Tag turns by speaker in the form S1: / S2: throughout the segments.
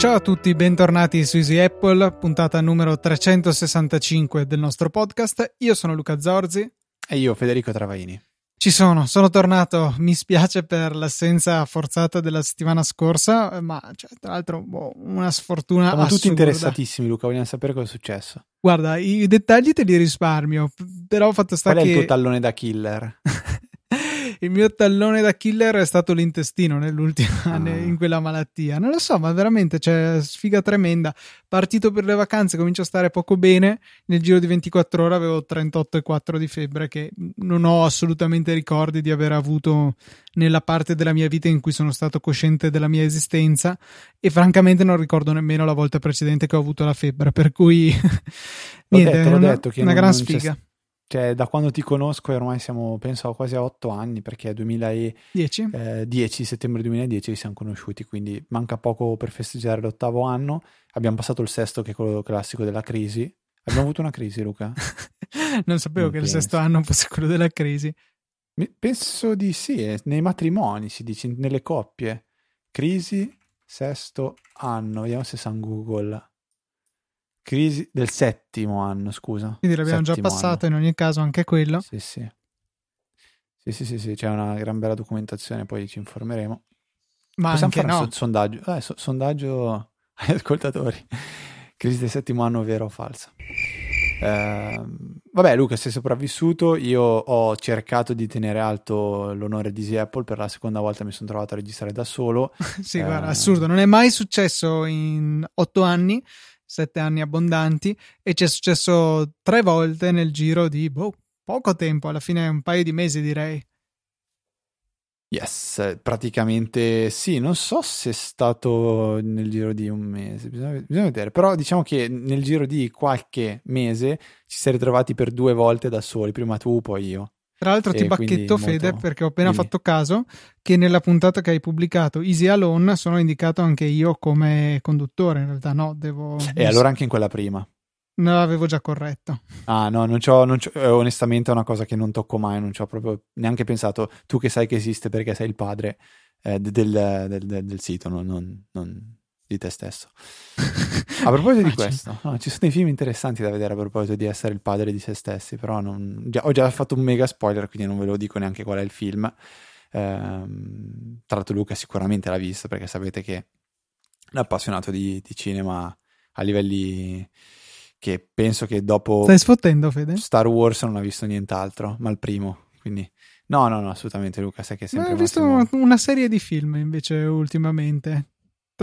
S1: Ciao a tutti, bentornati su Easy Apple, puntata numero 365 del nostro podcast. Io sono Luca Zorzi.
S2: E io Federico Travaini.
S1: Ci sono, sono tornato. Mi spiace per l'assenza forzata della settimana scorsa, ma cioè, tra l'altro boh, una sfortuna.
S2: Siamo
S1: assurda.
S2: tutti interessatissimi, Luca. Vogliamo sapere cosa è successo.
S1: Guarda, i dettagli te li risparmio, però ho fatto sta
S2: Qual
S1: che...
S2: è il tuo tallone da killer?
S1: il mio tallone da killer è stato l'intestino nell'ultima
S2: Ah.
S1: in quella malattia. Non lo so, ma veramente c'è sfiga tremenda. Partito per le vacanze, comincio a stare poco bene. Nel giro di 24 ore avevo 38,4 di febbre, che non ho assolutamente ricordi di aver avuto nella parte della mia vita in cui sono stato cosciente della mia esistenza. E francamente non ricordo nemmeno la volta precedente che ho avuto la febbre. Per cui, niente,
S2: detto, l'ho
S1: è una,
S2: detto
S1: una
S2: non-
S1: gran
S2: non
S1: sfiga.
S2: Cioè, da quando ti conosco, e ormai siamo, penso, quasi a otto anni, perché è 2010,
S1: 10?
S2: settembre 2010 ci siamo conosciuti, quindi manca poco per festeggiare l'ottavo anno. Abbiamo passato il sesto, che è quello classico della crisi. Abbiamo avuto una crisi, Luca?
S1: non sapevo
S2: Non
S1: che il
S2: penso.
S1: sesto anno fosse quello della crisi.
S2: Penso di sì, eh, nei matrimoni si dice, nelle coppie. Crisi, sesto anno, vediamo se sa in Google. Crisi del settimo anno, scusa.
S1: Quindi l'abbiamo già
S2: Settimo
S1: passato in ogni caso anche quello.
S2: anno. Sì, sì. Sì, sì, sì, sì, c'è una gran bella documentazione, poi ci informeremo.
S1: Ma
S2: Possiamo
S1: anche
S2: fare
S1: no.
S2: un so- sondaggio, eh, so- sondaggio agli ascoltatori. Crisi del settimo anno, vero o falso? Ehm, vabbè, Luca, sei sopravvissuto. Io ho cercato di tenere alto l'onore di Easy Apple. Per la seconda volta mi sono trovato a registrare da solo.
S1: sì,
S2: eh.
S1: guarda, assurdo. Non è mai successo in otto anni, sette anni abbondanti, e ci è successo tre volte nel giro di boh, poco tempo, alla fine un paio di mesi direi.
S2: Yes, eh, praticamente sì. Non so se è stato nel giro di un mese, bisogna, bisogna vedere. Però diciamo che nel giro di qualche mese ci si è ritrovati per due volte da soli. Prima tu, poi io.
S1: Tra l'altro ti bacchetto
S2: molto-
S1: Fede perché ho appena
S2: dimmi.
S1: fatto caso che nella puntata che hai pubblicato Easy Alone sono indicato anche io come conduttore, in realtà no, devo...
S2: E allora anche in quella prima.
S1: Non l'avevo già corretto.
S2: Ah, no, non c'ho, non c'ho- eh, onestamente è una cosa che non tocco mai, non ci ho proprio neanche pensato. Tu che sai che esiste perché sei il padre eh, de- del, del- del- del sito, non, non- non di te stesso. A proposito di questo, no, ci sono dei film interessanti da vedere a proposito di essere il padre di se stessi, però non- già- ho già fatto un mega spoiler, quindi non ve lo dico neanche qual è il film. Ehm, tra l'altro Luca sicuramente l'ha visto perché sapete che è appassionato di, di cinema a livelli che penso che dopo
S1: Stai sfottendo Fede?
S2: Star Wars non ha visto nient'altro, ma il primo. Quindi, no, no, no, assolutamente, Luca. Sai che è sempre
S1: ho visto
S2: Massimo-
S1: una serie di film invece ultimamente,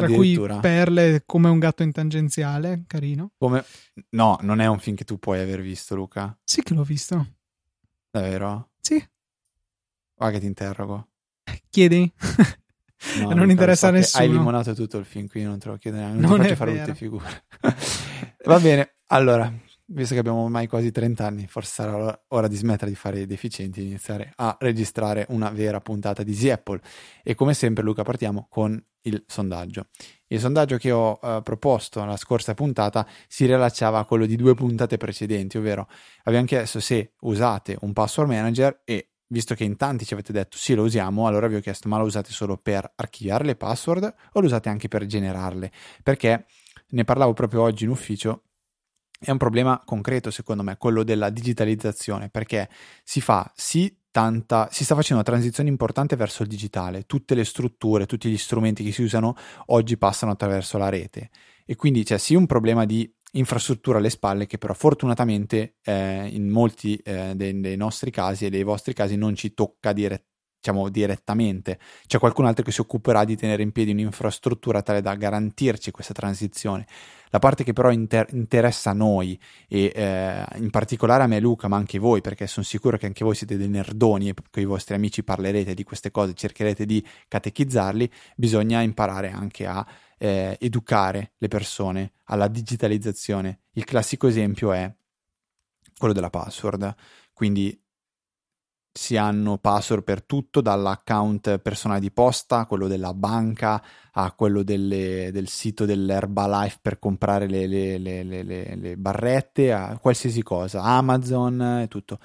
S1: tra cui? Perle come un gatto in tangenziale, carino.
S2: Come... No, non è un film che tu puoi aver visto, Luca.
S1: Sì che l'ho visto.
S2: Davvero?
S1: Sì,
S2: Va che ti interrogo.
S1: chiedi.
S2: No,
S1: Non interessa a
S2: che Hai
S1: nessuno.
S2: limonato tutto il film, quindi non te lo chiedo neanche.
S1: Non
S2: Non, ti
S1: è
S2: faccio fare tutte figure. Va bene, allora, visto che abbiamo ormai quasi 30 anni, forse sarà ora- di smettere di fare i deficienti e iniziare a registrare una vera puntata di Easy Apple. E come sempre, Luca, partiamo con il sondaggio. Il sondaggio che ho eh, proposto alla scorsa puntata si rilacciava a quello di due puntate precedenti, ovvero abbiamo chiesto se usate un password manager e visto che in tanti ci avete detto sì lo usiamo, allora vi ho chiesto ma lo usate solo per archiviare le password o lo usate anche per generarle? Perché ne parlavo proprio oggi in ufficio. È un problema concreto, secondo me, quello della digitalizzazione, perché si fa sì tanta, si sta facendo una transizione importante verso il digitale, tutte le strutture, tutti gli strumenti che si usano oggi passano attraverso la rete. E quindi c'è sì un problema di infrastruttura alle spalle che però fortunatamente eh, in molti eh, dei, dei nostri casi e dei vostri casi non ci tocca dire, diciamo, direttamente. C'è qualcun altro che si occuperà di tenere in piedi un'infrastruttura tale da garantirci questa transizione. La parte che però inter- interessa a noi e eh, in particolare a me Luca, ma anche voi, perché sono sicuro che anche voi siete dei nerdoni e con i vostri amici parlerete di queste cose, cercherete di catechizzarli, bisogna imparare anche a eh, educare le persone alla digitalizzazione. Il classico esempio è quello della password. Quindi si hanno password per tutto, dall'account personale di posta quello della banca a quello delle, del sito dell'Herbalife per comprare le, le, le, le, barrette, a qualsiasi cosa, Amazon e tutto.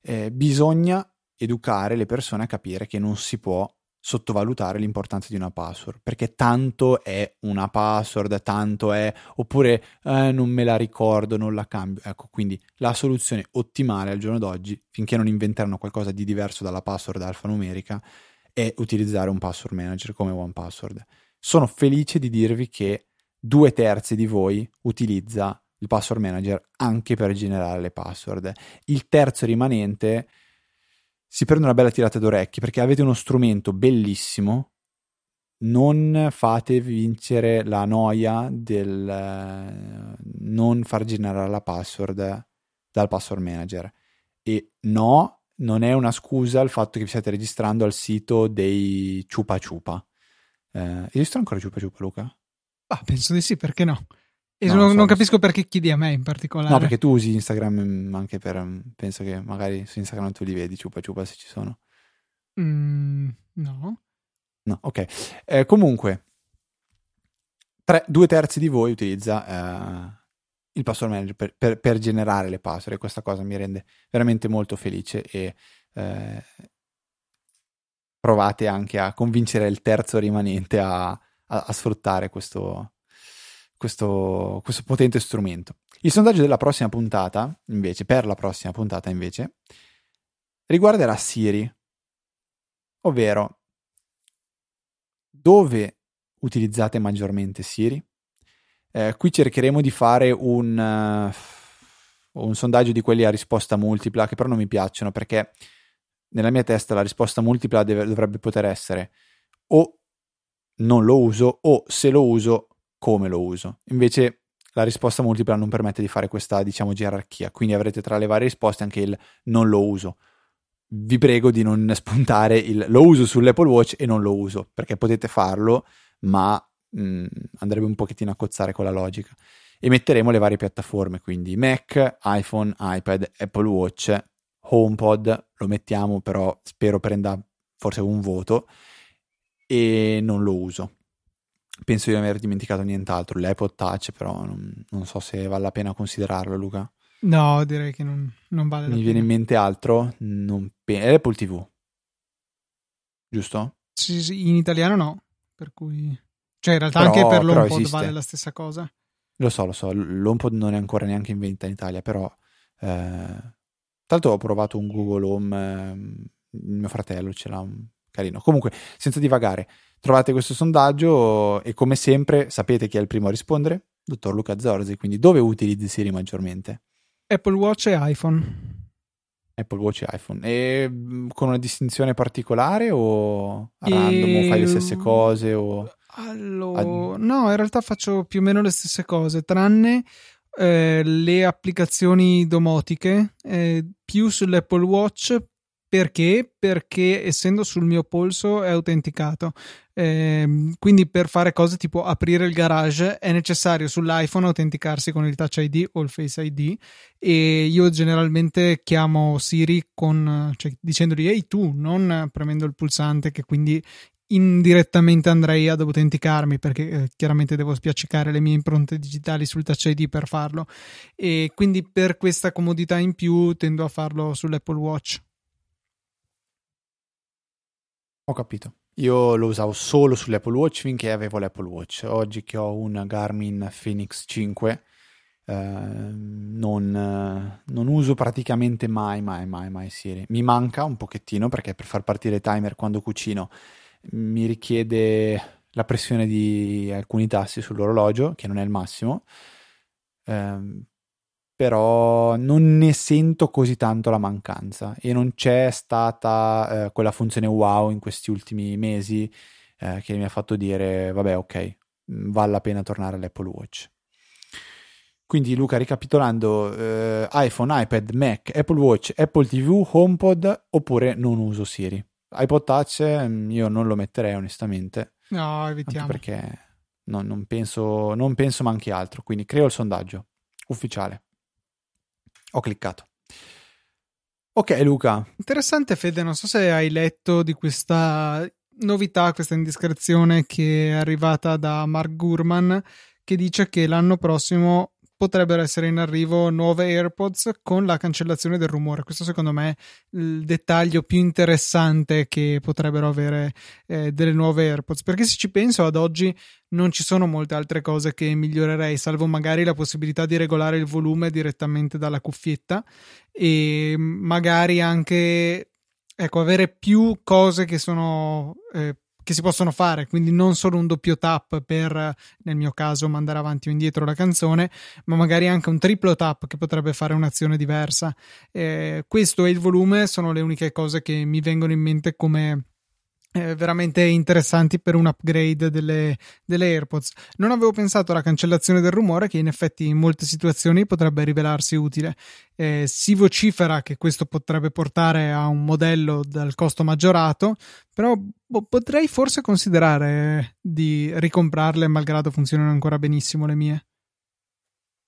S2: Eh, bisogna educare le persone a capire che non si può sottovalutare l'importanza di una password, perché tanto è una password, tanto è, oppure eh, non me la ricordo, non la cambio. Ecco, quindi la soluzione ottimale al giorno d'oggi, finché non inventeranno qualcosa di diverso dalla password alfanumerica, è utilizzare un password manager come OnePassword. Sono felice di dirvi che due terzi di voi utilizza il password manager anche per generare le password. Il terzo rimanente si prende una bella tirata d'orecchie perché avete uno strumento bellissimo. Non fate vincere la noia del eh, non far generare la password dal password manager. E no, non è una scusa il fatto che vi state registrando al sito dei Ciupa Ciupa. Eh, esistono ancora Ciupa Ciupa, Luca?
S1: Ah, penso di sì, perché no? E no, non, so, non, capisco perché chiedi a me in particolare.
S2: No, perché tu usi Instagram mm, anche per. Mm, penso che magari su Instagram tu li vedi, ciupa ciupa se ci sono.
S1: Mm, no.
S2: No, ok. Eh, comunque, tre, due terzi di voi utilizza eh, il password manager per, per, per, generare le password e questa cosa mi rende veramente molto felice e eh, provate anche a convincere il terzo rimanente a, a, a sfruttare questo, questo, questo potente strumento. Il sondaggio della prossima puntata, invece, per la prossima puntata, invece, riguarderà Siri, ovvero dove utilizzate maggiormente Siri? Eh, qui cercheremo di fare un, uh, un sondaggio di quelli a risposta multipla, che però non mi piacciono perché nella mia testa la risposta multipla deve, dovrebbe poter essere o non lo uso o se lo uso come lo uso. Invece la risposta multipla non permette di fare questa, diciamo, gerarchia, quindi avrete tra le varie risposte anche il non lo uso. Vi prego di non spuntare il lo uso sull'Apple Watch e non lo uso, perché potete farlo, ma mh, mm, andrebbe un pochettino a cozzare con la logica. E metteremo le varie piattaforme, quindi Mac, iPhone, iPad, Apple Watch, HomePod, lo mettiamo, però spero prenda forse un voto e non lo uso penso di aver dimenticato nient'altro. L'iPod Touch, però non, non, so se vale la pena considerarlo, Luca.
S1: No, direi che non, non vale
S2: Mi viene in mente altro? Non pe- è l'Apple TV, giusto?
S1: Sì, sì, in italiano no, per cui... Cioè, in realtà però, anche per l'HomePod vale la stessa cosa.
S2: Lo so, lo so, l'HomePod non è ancora neanche in vendita in Italia, però... Eh... L'altro ho provato un Google Home, eh, mio fratello ce l'ha, un carino. Comunque, senza divagare, Trovate questo sondaggio e come sempre sapete chi è il primo a rispondere? Dottor Luca Zorzi, quindi dove utilizzi Siri maggiormente?
S1: Apple Watch e iPhone.
S2: Apple Watch e iPhone. E mm, con una distinzione particolare o a random e... o fai le stesse cose? O...
S1: Allora, no, in realtà faccio più o meno le stesse cose, tranne eh, le applicazioni domotiche, eh, più sull'Apple Watch perché? Perché essendo sul mio polso è autenticato. Eh, quindi per fare cose tipo aprire il garage è necessario sull'iPhone autenticarsi con il Touch ID o il Face ID e io generalmente chiamo Siri con, cioè, dicendogli ehi tu, non premendo il pulsante che quindi indirettamente andrei ad autenticarmi perché eh, chiaramente devo spiaccicare le mie impronte digitali sul Touch ID per farlo e quindi per questa comodità in più tendo a farlo sull'Apple Watch.
S2: Ho capito. Io lo usavo solo sull'Apple Watch finché avevo l'Apple Watch. Oggi che ho un Garmin Phoenix 5, eh, non, non, uso praticamente mai, mai, mai, mai Siri. Mi manca un pochettino perché per far partire il timer quando cucino mi richiede la pressione di alcuni tasti sull'orologio, che non è il massimo. Eh, però non ne sento così tanto la mancanza. E non c'è stata eh, quella funzione wow in questi ultimi mesi eh, che mi ha fatto dire vabbè ok mm, vale la pena tornare all'Apple Watch. Quindi Luca ricapitolando eh, iPhone, iPad, Mac, Apple Watch, Apple TV, HomePod oppure non uso Siri. iPod Touch mm, io non lo metterei onestamente.
S1: No evitiamo.
S2: Perché no, non, penso, non penso manchi altro. Quindi creo il sondaggio ufficiale ho cliccato. Ok, Luca.
S1: Interessante, Fede. Non so se hai letto di questa novità, questa indiscrezione che è arrivata da Mark Gurman, che dice che l'anno prossimo potrebbero essere in arrivo nuove AirPods con la cancellazione del rumore. Questo secondo me è il dettaglio più interessante che potrebbero avere eh, delle nuove AirPods, perché se ci penso ad oggi non ci sono molte altre cose che migliorerei, salvo magari la possibilità di regolare il volume direttamente dalla cuffietta e magari anche ecco, avere più cose che sono eh, che si possono fare, quindi non solo un doppio tap per, nel mio caso, mandare avanti o indietro la canzone, ma magari anche un triplo tap che potrebbe fare un'azione diversa. Eh, questo e il volume sono le uniche cose che mi vengono in mente come eh, veramente interessanti per un upgrade delle, delle, AirPods. Non avevo pensato alla cancellazione del rumore, che in effetti in molte situazioni potrebbe rivelarsi utile. Eh, si vocifera che questo potrebbe portare a un modello dal costo maggiorato, però boh, potrei forse considerare di ricomprarle, malgrado funzionino ancora benissimo le mie.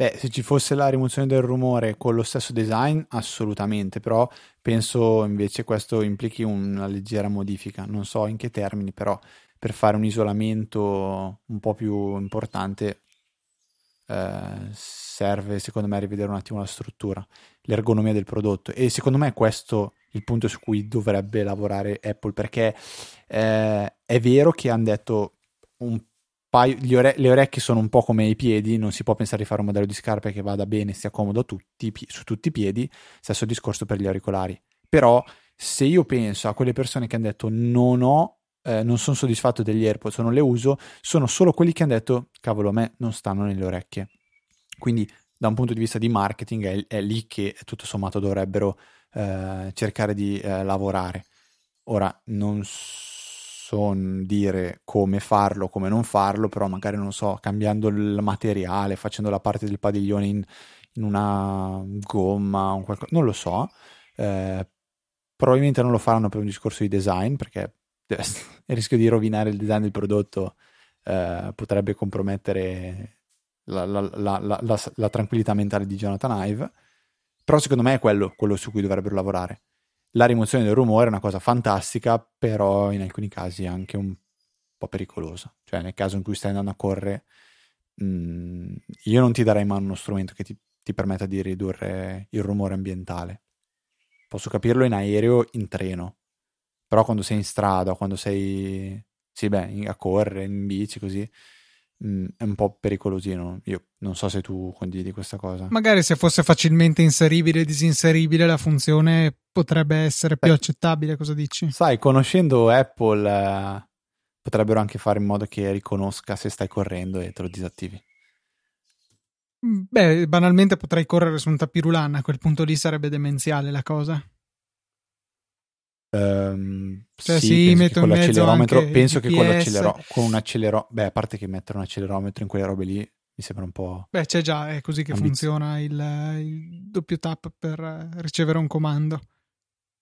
S2: Beh, se ci fosse la rimozione del rumore con lo stesso design, assolutamente, però penso invece questo implichi una leggera modifica, non so in che termini, però per fare un isolamento un po' più importante eh, serve secondo me rivedere un attimo la struttura, l'ergonomia del prodotto. E secondo me è questo il punto su cui dovrebbe lavorare Apple perché eh, è vero che hanno detto un paio, ore- le orecchie sono un po' come i piedi, non si può pensare di fare un modello di scarpe che vada bene, sia comodo tutti, su tutti i piedi, stesso discorso per gli auricolari. Però se io penso a quelle persone che hanno detto non ho, eh, non sono soddisfatto degli AirPods, non le uso, sono solo quelli che hanno detto cavolo a me non stanno nelle orecchie. Quindi da un punto di vista di marketing è, è lì che tutto sommato dovrebbero eh, cercare di eh, lavorare. Ora non so so dire come farlo, come non farlo, però magari non so, cambiando il materiale, facendo la parte del padiglione in, in una gomma o qualcosa, non lo so. Eh, probabilmente non lo faranno per un discorso di design, perché il rischio di rovinare il design del prodotto eh, potrebbe compromettere la, la, la, la, tranquillità mentale di Jonathan Ive. Però secondo me è quello, quello su cui dovrebbero lavorare la rimozione del rumore è una cosa fantastica, però in alcuni casi anche un po' pericolosa. Cioè, nel caso in cui stai andando a correre, mh, mm, io non ti darei mai uno strumento che ti, ti, permetta di ridurre il rumore ambientale. Posso capirlo in aereo, in treno, però quando sei in strada, quando sei, sì, beh, a correre, in bici, così, mh, mm, è un po' pericolosino. Io non so se tu condividi questa cosa.
S1: Magari se fosse facilmente inseribile e disinseribile la funzione potrebbe essere più Beh, accettabile, cosa dici?
S2: Sai, conoscendo Apple eh, potrebbero anche fare in modo che riconosca se stai correndo e te lo disattivi.
S1: Mm, beh, banalmente potrei correre su un tapirulan, a quel punto lì sarebbe demenziale la cosa.
S2: Um, cioè, sì, sì penso, che con l'accelerometro, penso che con, l'accelero, con un accelerometro, beh, a parte che mettere un accelerometro in quelle robe lì mi sembra un po'.
S1: Beh, c'è già, è così che ambizio. funziona il, il, doppio tap per ricevere un comando.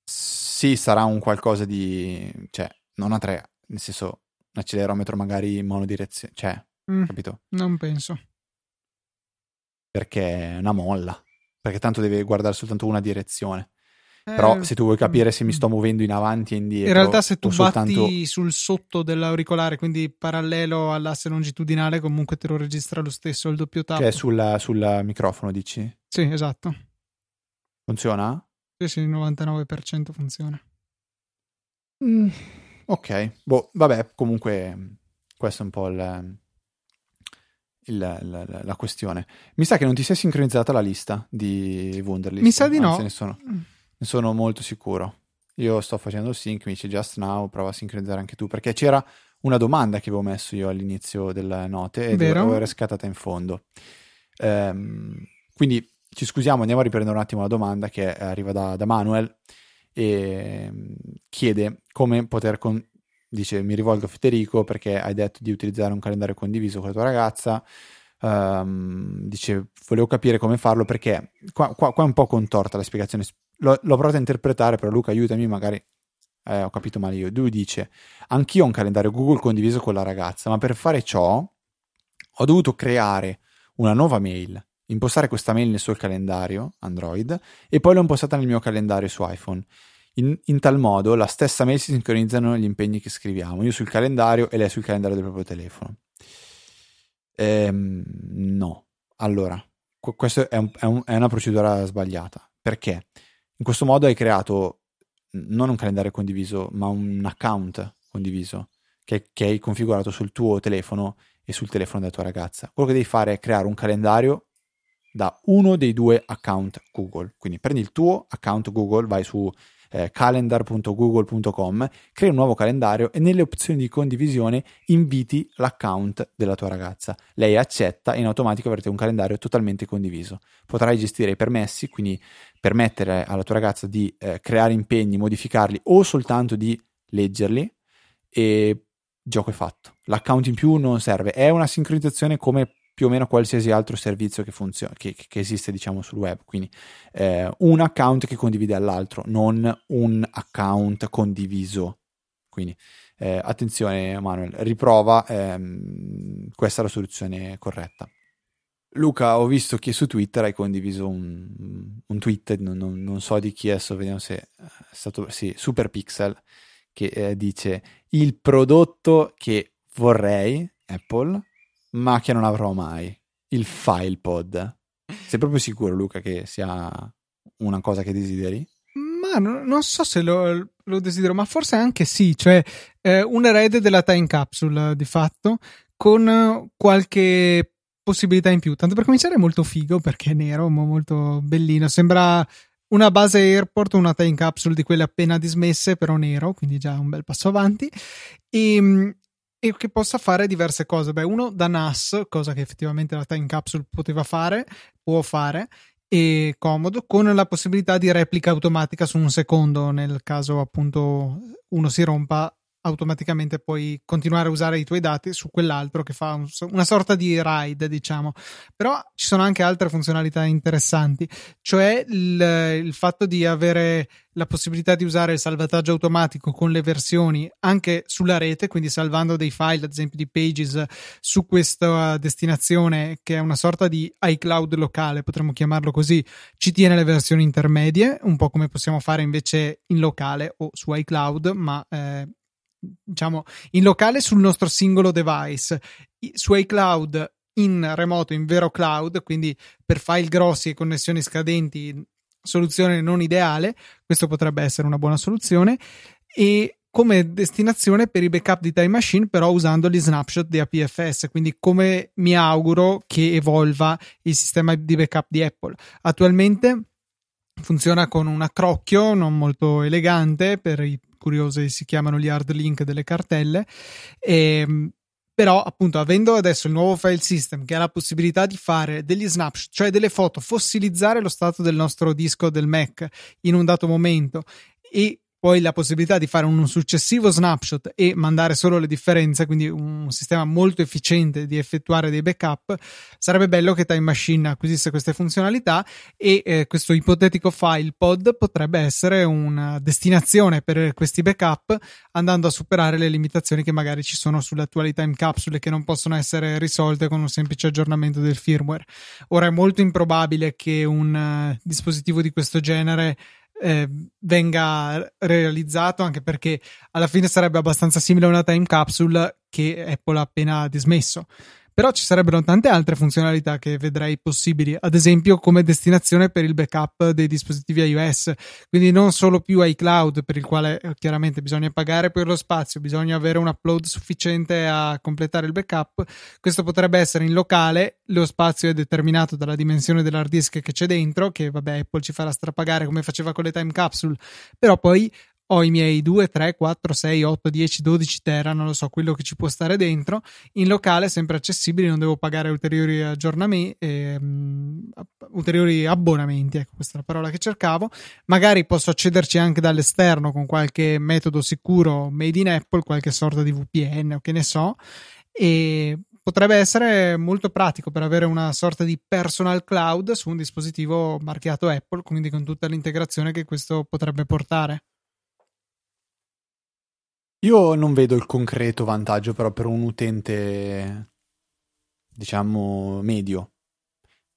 S2: Sì, sarà un qualcosa di. cioè, non a tre, nel senso, un accelerometro magari in monodirezione, cioè, mm, capito?
S1: Non penso.
S2: Perché è una molla, perché tanto deve guardare soltanto una direzione. Però eh, se tu vuoi capire se mi sto muovendo in avanti e indietro.
S1: In realtà, se tu soltanto... batti sul sotto dell'auricolare, quindi parallelo all'asse longitudinale, comunque te lo registra lo stesso il doppio tap.
S2: Cioè sul, sul microfono, dici?
S1: Sì, esatto.
S2: Funziona?
S1: Sì, sì, il 99% funziona.
S2: Mm, ok, boh, vabbè, comunque questa è un po' il, il, la, la, questione. Mi sa che non ti sei sincronizzata la lista di Wunderlist.
S1: Mi sa di no.
S2: Ne sono. Molto sicuro. Io sto facendo il sync, mi dice just now, prova a sincronizzare anche tu, perché c'era una domanda che avevo messo io all'inizio delle note e l'avevo rescatata in fondo. Ehm, quindi ci scusiamo, andiamo a riprendere un attimo la domanda che arriva da, da Manuel e mm, chiede come poter con- dice mi rivolgo a Federico perché hai detto di utilizzare un calendario condiviso con la tua ragazza um, dice volevo capire come farlo perché qua, qua, qua, è un po' contorta la spiegazione l'ho, l'ho provato a interpretare, però Luca aiutami, magari eh, ho capito male io. Lui dice, anch'io ho un calendario Google condiviso con la ragazza, ma per fare ciò ho dovuto creare una nuova mail impostare questa mail nel suo calendario Android e poi l'ho impostata nel mio calendario su iPhone. In, in, tal modo la stessa mail si sincronizzano gli impegni che scriviamo, io sul calendario e lei sul calendario del proprio telefono. Ehm, no, allora, questa è, un, è, un, è una procedura sbagliata perché in questo modo hai creato non un calendario condiviso, ma un account condiviso che, che hai configurato sul tuo telefono e sul telefono della tua ragazza. Quello che devi fare è creare un calendario da uno dei due account Google. Quindi prendi il tuo account Google, vai su eh, calendar.google.com, crei un nuovo calendario e nelle opzioni di condivisione inviti l'account della tua ragazza. Lei accetta e in automatico avrete un calendario totalmente condiviso. Potrai gestire i permessi, quindi permettere alla tua ragazza di eh, creare impegni, modificarli o soltanto di leggerli e gioco è fatto. L'account in più non serve, è una sincronizzazione come più o meno qualsiasi altro servizio che, funziona, che, che esiste diciamo sul web. Quindi eh, un account che condivide all'altro non un account condiviso. Quindi eh, attenzione Manuel riprova ehm, questa è la soluzione corretta. Luca ho visto che su Twitter hai condiviso un, un tweet non, non, non, so di chi adesso vediamo se è stato sì, Superpixel che eh, dice il prodotto che vorrei Apple ma che non avrò mai. Il FilePod. Sei proprio sicuro, Luca, che sia una cosa che desideri?
S1: Ma no, non so se lo, lo, desidero, ma forse anche sì, cioè eh, un erede della time capsule di fatto, con qualche possibilità in più. Tanto per cominciare è molto figo perché è nero, molto bellino. Sembra una base airport, una time capsule di quelle appena dismesse, però nero, quindi già un bel passo avanti. E, ehm, e che possa fare diverse cose. Beh, uno da NAS, cosa che effettivamente la Time Capsule poteva fare, può fare, e comodo, con la possibilità di replica automatica su un secondo, nel caso appunto uno si rompa automaticamente puoi continuare a usare i tuoi dati su quell'altro che fa un, una sorta di ride, diciamo. Però ci sono anche altre funzionalità interessanti, cioè il, il fatto di avere la possibilità di usare il salvataggio automatico con le versioni anche sulla rete, quindi salvando dei file, ad esempio di Pages, su questa destinazione che è una sorta di iCloud locale, potremmo chiamarlo così, ci tiene le versioni intermedie, un po' come possiamo fare invece in locale o su iCloud, ma eh, diciamo in locale sul nostro singolo device. Su iCloud in remoto in vero cloud quindi per file grossi e connessioni scadenti soluzione non ideale questo potrebbe essere una buona soluzione e come destinazione per i backup di Time Machine però usando gli snapshot di APFS quindi come mi auguro che evolva il sistema di backup di Apple. Attualmente funziona con un accrocchio non molto elegante per i curiosi si chiamano gli hard link delle cartelle. E, ehm, però appunto avendo adesso il nuovo file system che ha la possibilità di fare degli snapshot, cioè delle foto, fossilizzare lo stato del nostro disco del Mac in un dato momento e poi la possibilità di fare un successivo snapshot e mandare solo le differenze, quindi un sistema molto efficiente di effettuare dei backup, sarebbe bello che Time Machine acquisisse queste funzionalità e eh, questo ipotetico file pod potrebbe essere una destinazione per questi backup andando a superare le limitazioni che magari ci sono sulle attuali time capsule che non possono essere risolte con un semplice aggiornamento del firmware. Ora è molto improbabile che un uh, dispositivo di questo genere eh, venga realizzato anche perché alla fine sarebbe abbastanza simile a una time capsule che Apple ha appena dismesso però ci sarebbero tante altre funzionalità che vedrei possibili, ad esempio come destinazione per il backup dei dispositivi iOS, quindi non solo più iCloud per il quale eh, chiaramente bisogna pagare per lo spazio, bisogna avere un upload sufficiente a completare il backup, questo potrebbe essere in locale, lo spazio è determinato dalla dimensione dell'hard disk che c'è dentro, che vabbè Apple ci farà strapagare come faceva con le time capsule, però poi ho i miei 2, 3, 4, 6, 8, 10, 12 tera, non lo so, quello che ci può stare dentro, in locale sempre accessibili, non devo pagare ulteriori aggiornamenti, ehm, ulteriori abbonamenti, ecco questa è la parola che cercavo, magari posso accederci anche dall'esterno con qualche metodo sicuro made in Apple, qualche sorta di VPN o che ne so, e potrebbe essere molto pratico per avere una sorta di personal cloud su un dispositivo marchiato Apple, quindi con tutta l'integrazione che questo potrebbe portare.
S2: Io non vedo il concreto vantaggio però per un utente, diciamo, medio.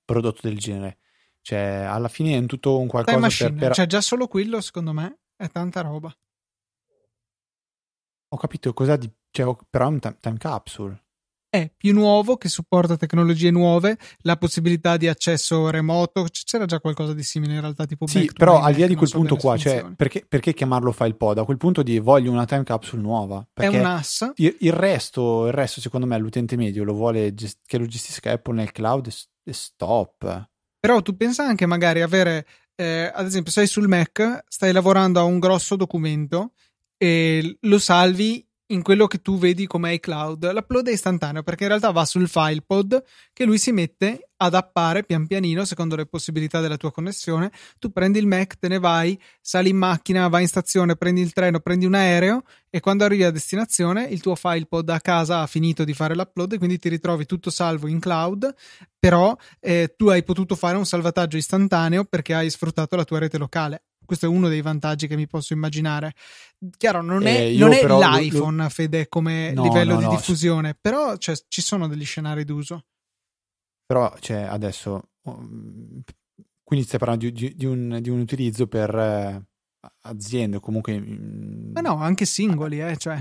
S2: prodotto del genere. Cioè, alla fine è tutto un qualcosa
S1: Time machine,
S2: per, per...
S1: cioè già solo quello secondo me è tanta roba.
S2: Ho capito cosa di... Cioè, però è un time, time capsule
S1: è più nuovo, che supporta tecnologie nuove, la possibilità di accesso remoto. c'era già qualcosa di simile in realtà, tipo
S2: Sì, però al di là di quel so punto qua, cioè, perché, perché, chiamarlo file pod? A quel punto di voglio una time capsule nuova.
S1: È un ass.
S2: Il, il, resto, il resto, secondo me, l'utente medio lo vuole gest- che lo gestisca Apple nel cloud e stop.
S1: Però tu pensa anche magari avere, eh, ad esempio, sei sul Mac, stai lavorando a un grosso documento e lo salvi in quello che tu vedi come iCloud. L'upload è istantaneo perché in realtà va sul file pod che lui si mette ad appare pian pianino secondo le possibilità della tua connessione. Tu prendi il Mac, te ne vai, sali in macchina, vai in stazione, prendi il treno, prendi un aereo e quando arrivi a destinazione il tuo file pod a casa ha finito di fare l'upload e quindi ti ritrovi tutto salvo in cloud, però eh, tu hai potuto fare un salvataggio istantaneo perché hai sfruttato la tua rete locale questo è uno dei vantaggi che mi posso immaginare. Chiaro, non è, eh, non è l'iPhone, lo, Fede, come no, livello no, di no, diffusione, però cioè, ci sono degli scenari d'uso.
S2: Però cioè, adesso um, quindi stai parlando di, di, di, un, di un, utilizzo per eh, aziende o comunque...
S1: Ma no, anche singoli, eh, cioè...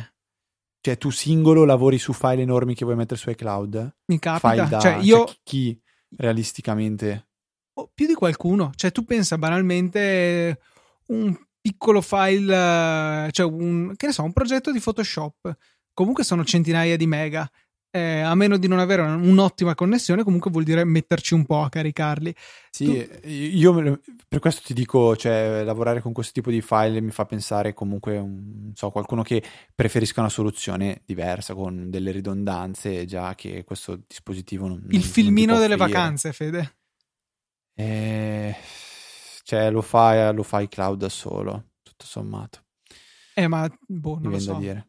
S2: Cioè, tu singolo lavori su file enormi che vuoi mettere su iCloud?
S1: Mi capita. Da, cioè, io...
S2: Cioè, chi realisticamente?
S1: Oh, più di qualcuno. Cioè, tu pensa banalmente un piccolo file, cioè un, che ne so, un progetto di Photoshop. Comunque sono centinaia di mega. Eh, a meno di non avere un'ottima connessione, comunque vuol dire metterci un po' a caricarli.
S2: Sì, tu... io per questo ti dico, cioè, lavorare con questo tipo di file mi fa pensare comunque, un, so, qualcuno che preferisca una soluzione diversa, con delle ridondanze, già che questo dispositivo non...
S1: Il
S2: non,
S1: filmino
S2: non
S1: delle vacanze, Fede.
S2: Eh cioè, lo fai, lo fai cloud da solo, tutto sommato.
S1: Eh, ma boh, non
S2: Mi
S1: lo so.
S2: dire.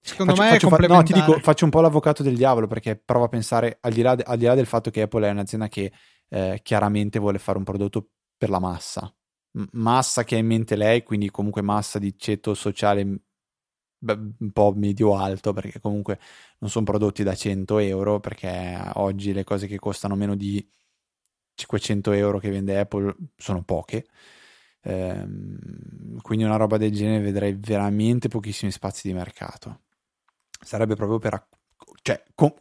S1: Secondo faccio, me faccio, fa- no,
S2: ti dico, faccio un po' l'avvocato del diavolo perché provo a pensare, al di là, de- al di là del fatto che Apple è un'azienda che eh, chiaramente vuole fare un prodotto per la massa, M- massa che ha in mente lei, quindi comunque massa di ceto sociale un po' medio-alto perché comunque non sono prodotti da 100 euro perché oggi le cose che costano meno di 500 euro che vende Apple sono poche. Ehm, quindi una roba del genere vedrei veramente pochissimi spazi di mercato. Sarebbe proprio per... Cioè, com-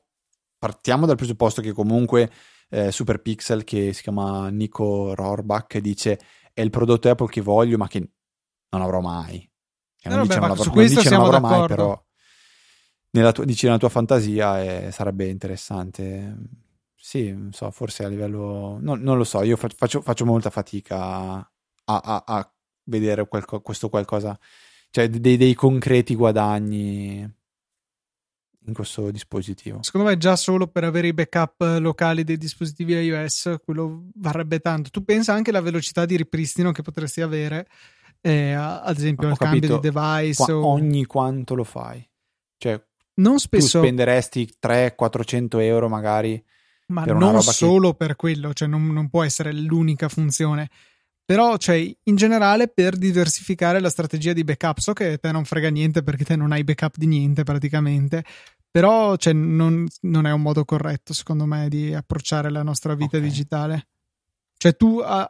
S2: partiamo dal presupposto che comunque eh, Super Pixel, che si chiama Nico Rohrbach, dice è il prodotto Apple che voglio ma che non avrò mai.
S1: E non, dice, non, su questo siamo non
S2: mai, però nella tua, dici nella tua fantasia eh, sarebbe interessante sì, non so, forse a livello... No, non lo so, io faccio, faccio molta fatica a, a, a vedere qualco, questo qualcosa, cioè dei, dei, concreti guadagni in questo dispositivo.
S1: Secondo me già solo per avere i backup locali dei dispositivi iOS quello varrebbe tanto. Tu pensa anche alla velocità di ripristino che potresti avere, eh, ad esempio al cambio di device.
S2: Qua,
S1: o...
S2: Ogni quanto lo fai? Cioè,
S1: non spesso...
S2: tu spenderesti 300-400 euro magari
S1: ma non solo che... per quello, cioè non, non, può essere l'unica funzione. Però, cioè, in generale, per diversificare la strategia di backup, so che te non frega niente perché te non hai backup di niente praticamente, però cioè, non, non, è un modo corretto, secondo me, di approcciare la nostra vita okay. digitale. Cioè, tu, uh,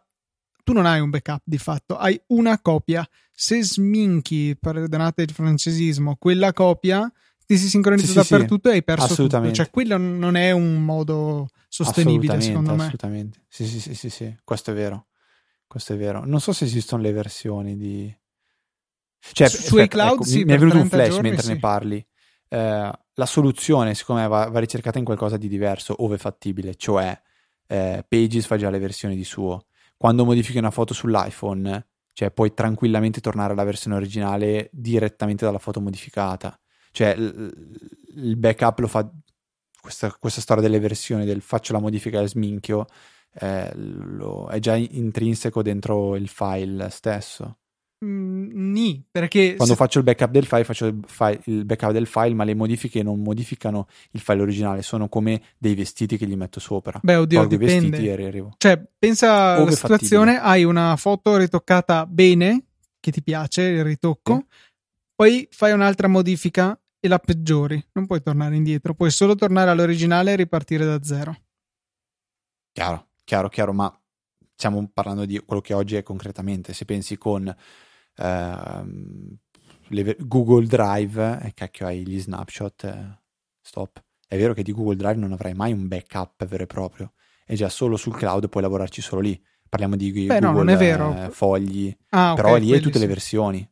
S1: tu non hai un backup di fatto, hai una copia. Se sminchi, perdonate il francesismo, quella copia ti si sincronizza sì, dappertutto sì, e hai perso tutto. Cioè, quello non è un modo sostenibile, secondo me.
S2: Assolutamente. Sì, sì, sì, sì, sì, questo è vero. Questo è vero. Non so se esistono le versioni di...
S1: Cioè, su, aspetta, cloud ecco, sì,
S2: mi, è venuto un flash giorni, mentre sì. ne parli. Eh, la soluzione, secondo me, va, va, ricercata in qualcosa di diverso, ove fattibile, cioè eh, Pages fa già le versioni di suo. Quando modifichi una foto sull'iPhone, cioè puoi tranquillamente tornare alla versione originale direttamente dalla foto modificata. Cioè, il backup lo fa questa, questa storia delle versioni del faccio la modifica e sminchio eh, lo, è già intrinseco dentro il file stesso.
S1: Mm, ni, perché
S2: quando se... faccio il backup del file faccio il, file, il, backup del file, ma le modifiche non modificano il file originale, sono come dei vestiti che gli metto sopra.
S1: Beh, oddio, Tolgo dipende. i vestiti e Cioè, pensa alla situazione, fattibile. hai una foto ritoccata bene, che ti piace il ritocco, sì poi fai un'altra modifica e la peggiori. Non puoi tornare indietro, puoi solo tornare all'originale e ripartire da zero.
S2: Chiaro, chiaro, chiaro, ma stiamo parlando di quello che oggi è concretamente. Se pensi con eh, le, Google Drive, e cacchio hai gli snapshot, eh, stop. È vero che di Google Drive non avrai mai un backup vero e proprio, e già solo sul cloud puoi lavorarci solo lì. Parliamo di
S1: Beh,
S2: Google
S1: no, non è vero.
S2: Eh, fogli,
S1: ah,
S2: però
S1: okay,
S2: lì hai tutte
S1: sì.
S2: le versioni.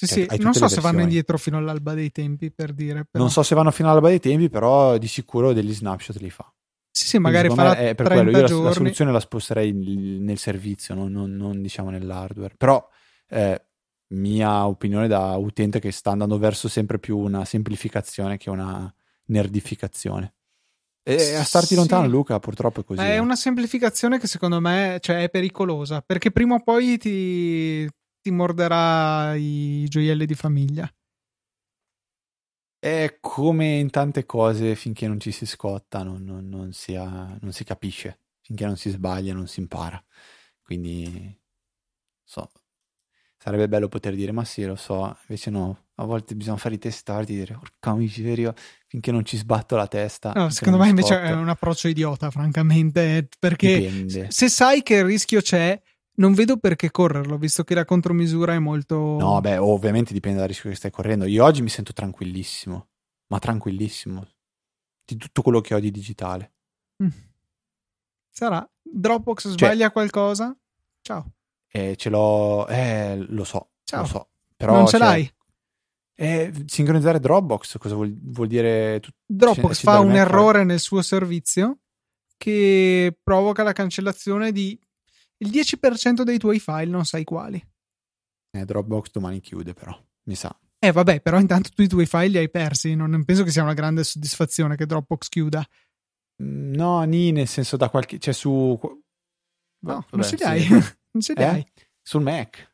S1: Sì,
S2: Cioè,
S1: sì, non so se vanno indietro fino all'alba dei tempi per dire. Però.
S2: Non so se vanno fino all'alba dei tempi, però di sicuro degli snapshot li fa.
S1: Sì, sì, magari farà
S2: è per
S1: 30
S2: quello. Io la, la soluzione la sposterei nel servizio, non, non- non, diciamo nell'hardware. Però, eh, mia opinione da utente che sta andando verso sempre più una semplificazione che una nerdificazione. E a starti
S1: Sì.
S2: lontano, Luca, purtroppo è così.
S1: È
S2: eh.
S1: una semplificazione che secondo me cioè, è pericolosa perché prima o poi ti, ti morderà i gioielli di famiglia.
S2: È come in tante cose, finché non ci si scotta, non, non- non si ha- non si capisce. Finché non si sbaglia, non si impara. Quindi, so, sarebbe bello poter dire, ma sì, lo so, invece no. A volte bisogna fare i testardi e dire, porca miseria, finché non ci sbatto la testa.
S1: No, secondo me invece
S2: scotto.
S1: è un approccio idiota, francamente, perché
S2: Dipende.
S1: se sai che il rischio c'è, non vedo perché correrlo, visto che la contromisura è molto...
S2: No, beh, ovviamente dipende dal rischio che stai correndo. Io oggi mi sento tranquillissimo, ma tranquillissimo, di tutto quello che ho di digitale.
S1: Mm. Sarà. Dropbox
S2: Cioè
S1: sbaglia qualcosa? Ciao.
S2: E ce l'ho, eh, lo so,
S1: Ciao.
S2: lo so. Però
S1: non ce
S2: cioè,
S1: l'hai?
S2: Eh, sincronizzare Dropbox cosa vuol, vuol dire? Tu-
S1: Dropbox
S2: ci
S1: fa un errore nel suo servizio che provoca la cancellazione di il 10% dei tuoi file, non sai quali.
S2: Eh, Dropbox domani chiude, però mi sa.
S1: Eh vabbè, però intanto tu i tuoi file li hai persi, non penso che sia una grande soddisfazione che Dropbox chiuda.
S2: Mm, No, ni nel senso da qualche. Cioè su.
S1: No,
S2: vabbè,
S1: non ce li
S2: sì.
S1: hai. non ce li
S2: Eh?
S1: hai.
S2: Sul Mac.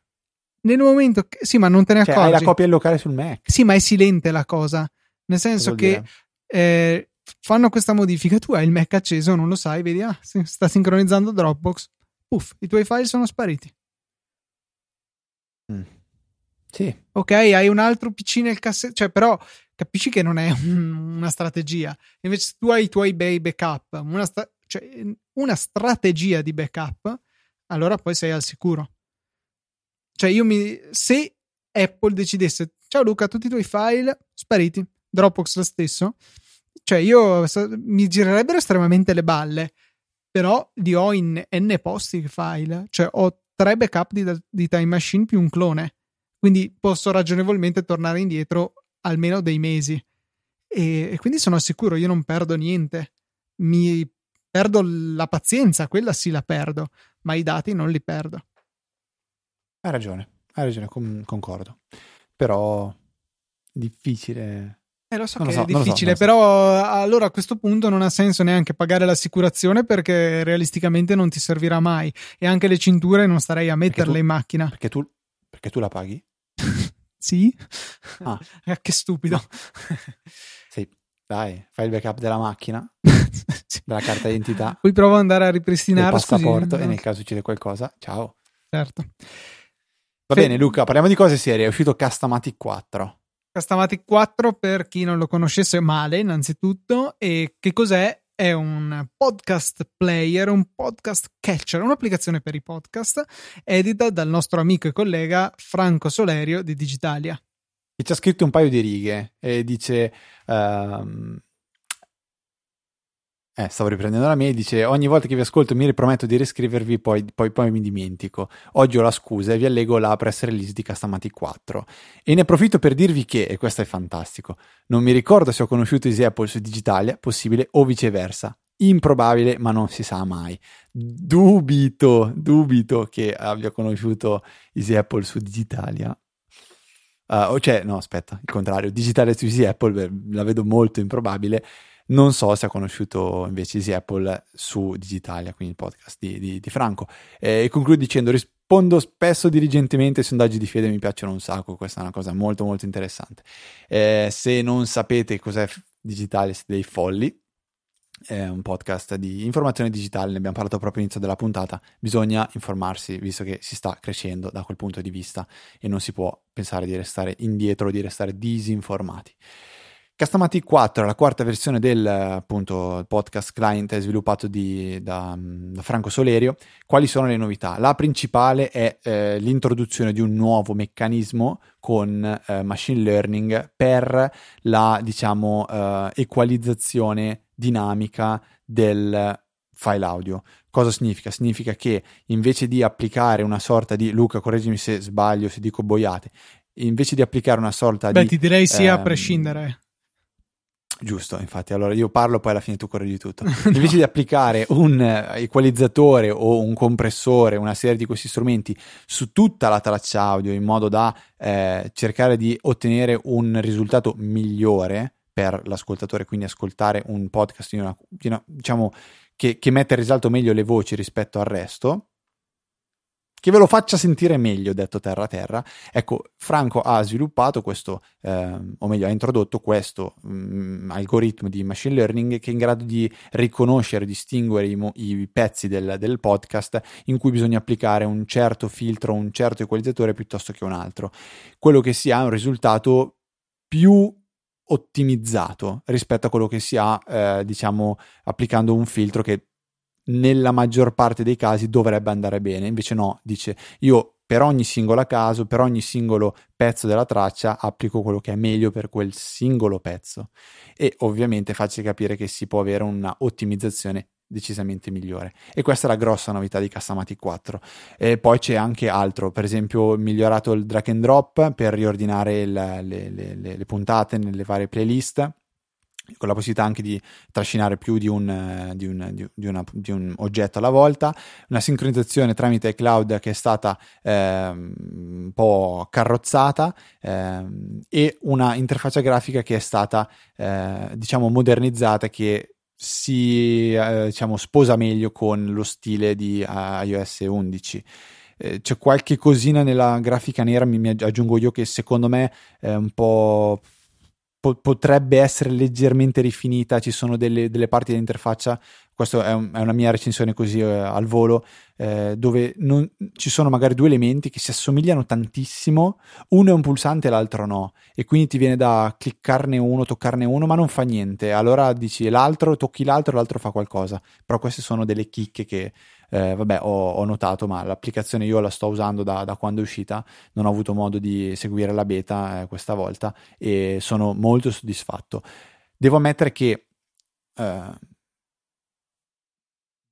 S1: Nel momento che... Sì, ma non te ne
S2: Cioè,
S1: accorgi.
S2: hai la copia locale sul Mac.
S1: Sì, ma è silente la cosa. Nel senso che eh, fanno questa modifica, tu hai il Mac acceso, non lo sai, vedi, ah, sta sincronizzando Dropbox. Puff, i tuoi file sono spariti.
S2: Mm. Sì.
S1: Ok, hai un altro PC nel cassetto, cioè però capisci che non è un- una strategia. Invece se tu hai i tuoi bei backup, una, sta- cioè, una strategia di backup, allora poi sei al sicuro. Cioè io mi... Se Apple decidesse, ciao Luca, tutti i tuoi file spariti, Dropbox lo stesso, cioè io mi girerebbero estremamente le balle, però li ho in n posti file, cioè ho tre backup di, di Time Machine più un clone, quindi posso ragionevolmente tornare indietro almeno dei mesi e, e quindi sono sicuro, io non perdo niente, mi perdo la pazienza, quella sì la perdo, ma i dati non li perdo.
S2: Hai ragione. Hai ragione, con- concordo. Però. Difficile.
S1: Eh, lo so
S2: Non
S1: che
S2: lo so,
S1: è
S2: so,
S1: difficile,
S2: so.
S1: però allora a questo punto non ha senso neanche pagare l'assicurazione perché realisticamente non ti servirà mai e anche le cinture non starei a metterle
S2: tu-
S1: in macchina.
S2: Perché tu, perché tu la paghi?
S1: Sì?
S2: Ah.
S1: Eh, che stupido.
S2: Sì. Dai, fai il backup della macchina, della carta d'identità,
S1: Poi provo ad andare a ripristinare scusi,
S2: passaporto e
S1: no,
S2: nel caso succede qualcosa, ciao.
S1: certo.
S2: Va
S1: Fe-
S2: bene, Luca, parliamo di cose serie. È uscito Castamatic 4.
S1: Castamatic 4 per chi non lo conoscesse male innanzitutto e che cos'è? È un podcast player, un podcast catcher, un'applicazione per i podcast edita dal nostro amico e collega Franco Solerio di Digitalia.
S2: E ci ha scritto un paio di righe e dice... ehm, eh, stavo riprendendo la mia e dice ogni volta che vi ascolto mi riprometto di riscrivervi poi, poi, poi mi dimentico. Oggi ho la scusa e vi allego la press release di Castamatic 4 e ne approfitto per dirvi che e questo è fantastico non mi ricordo se ho conosciuto Easy Apple su Digitalia possibile o viceversa. Improbabile ma non si sa mai. Dubito dubito che abbia conosciuto Easy Apple su Digitalia. Uh, cioè, no, aspetta, il contrario, digitale su Easy Apple la vedo molto improbabile. Non so se ha conosciuto invece Easy Apple su Digitalia, quindi il podcast di, di- di Franco. Eh, E concludo dicendo: rispondo spesso diligentemente ai sondaggi di fede, mi piacciono un sacco. Questa è una cosa molto, molto interessante. Eh, se non sapete cos'è digitale, siete dei folli. È un podcast di informazione digitale, ne abbiamo parlato proprio all'inizio della puntata. Bisogna informarsi, visto che si sta crescendo da quel punto di vista e non si può pensare di restare indietro di restare disinformati. Castamatic 4 è la quarta versione del appunto, podcast client sviluppato di, da, da, Franco Solerio. Quali sono le novità? La principale è eh, l'introduzione di un nuovo meccanismo con eh, machine learning per la diciamo eh, equalizzazione dinamica del file audio. Cosa significa? Significa che invece di applicare una sorta di Luca, correggimi se sbaglio, se dico boiate, invece di applicare una sorta
S1: Beh,
S2: di.
S1: Beh, ti direi sì ehm, a prescindere.
S2: Giusto, infatti, allora io parlo, poi alla fine tu correggi tutto. Invece no. di applicare un equalizzatore o un compressore, una serie di questi strumenti su tutta la traccia audio in modo da eh, cercare di ottenere un risultato migliore per l'ascoltatore, quindi ascoltare un podcast di una, di una, diciamo, che, che mette in risalto meglio le voci rispetto al resto, che ve lo faccia sentire meglio, detto terra terra. Ecco, Franco ha sviluppato questo, eh, o meglio, ha introdotto questo mh, mm, algoritmo di machine learning che è in grado di riconoscere, distinguere i, i pezzi del, del, podcast in cui bisogna applicare un certo filtro, un certo equalizzatore piuttosto che un altro. Quello che si ha è un risultato più ottimizzato rispetto a quello che si ha, eh, diciamo, applicando un filtro che nella maggior parte dei casi dovrebbe andare bene. Invece no, dice io per ogni singolo caso, per ogni singolo pezzo della traccia applico quello che è meglio per quel singolo pezzo. E ovviamente facile capire che si può avere una ottimizzazione decisamente migliore. E questa è la grossa novità di Castamatic 4. E poi c'è anche altro, per esempio migliorato il drag and drop per riordinare il, le, le, le puntate nelle varie playlist con la possibilità anche di trascinare più di un, di, un, di, una, di un, oggetto alla volta, una sincronizzazione tramite iCloud che è stata eh, un po' carrozzata eh, e una interfaccia grafica che è stata eh, diciamo modernizzata che si eh, diciamo, sposa meglio con lo stile di iOS 11 eh, c'è qualche cosina nella grafica nera, mi, mi, aggiungo io, che secondo me è un po' po- potrebbe essere leggermente rifinita, ci sono delle, delle parti dell'interfaccia, questa è, un, è, una mia recensione così eh, al volo, eh, dove non, ci sono magari due elementi che si assomigliano tantissimo, uno è un pulsante e l'altro no, e quindi ti viene da cliccarne uno, toccarne uno, ma non fa niente, allora dici l'altro, tocchi l'altro, l'altro fa qualcosa, però queste sono delle chicche che eh, vabbè, ho, ho, notato, ma l'applicazione io la sto usando da, da, quando è uscita, non ho avuto modo di seguire la beta eh, questa volta e sono molto soddisfatto. Devo ammettere che eh,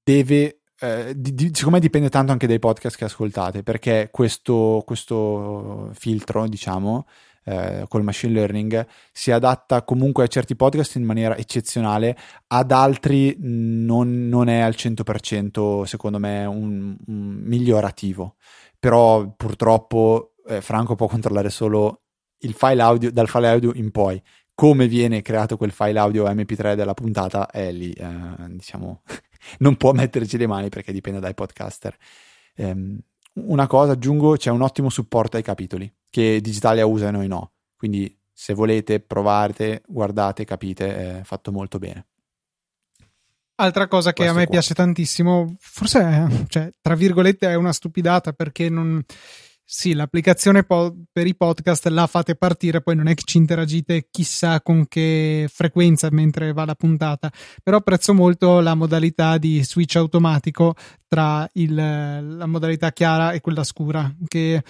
S2: deve eh, di, di, siccome dipende tanto anche dai podcast che ascoltate, perché questo, questo filtro, diciamo, eh, col machine learning si adatta comunque a certi podcast in maniera eccezionale, ad altri non, non è al 100% secondo me un, un migliorativo. Però purtroppo eh, Franco può controllare solo il file audio dal file audio in poi. Come viene creato quel file audio MP3 della puntata è lì, eh, diciamo, non può metterci le mani perché dipende dai podcaster. Um, una cosa aggiungo, c'è un ottimo supporto ai capitoli che Digitalia usa e noi no. Quindi se volete provate, guardate, capite, è fatto molto bene.
S1: Altra cosa che Questo a me qua. piace tantissimo, forse è, cioè, tra virgolette è una stupidata perché non sì, l'applicazione po- per i podcast la fate partire, poi non è che ci interagite chissà con che frequenza mentre va la puntata, però apprezzo molto la modalità di switch automatico tra il, la modalità chiara e quella scura, che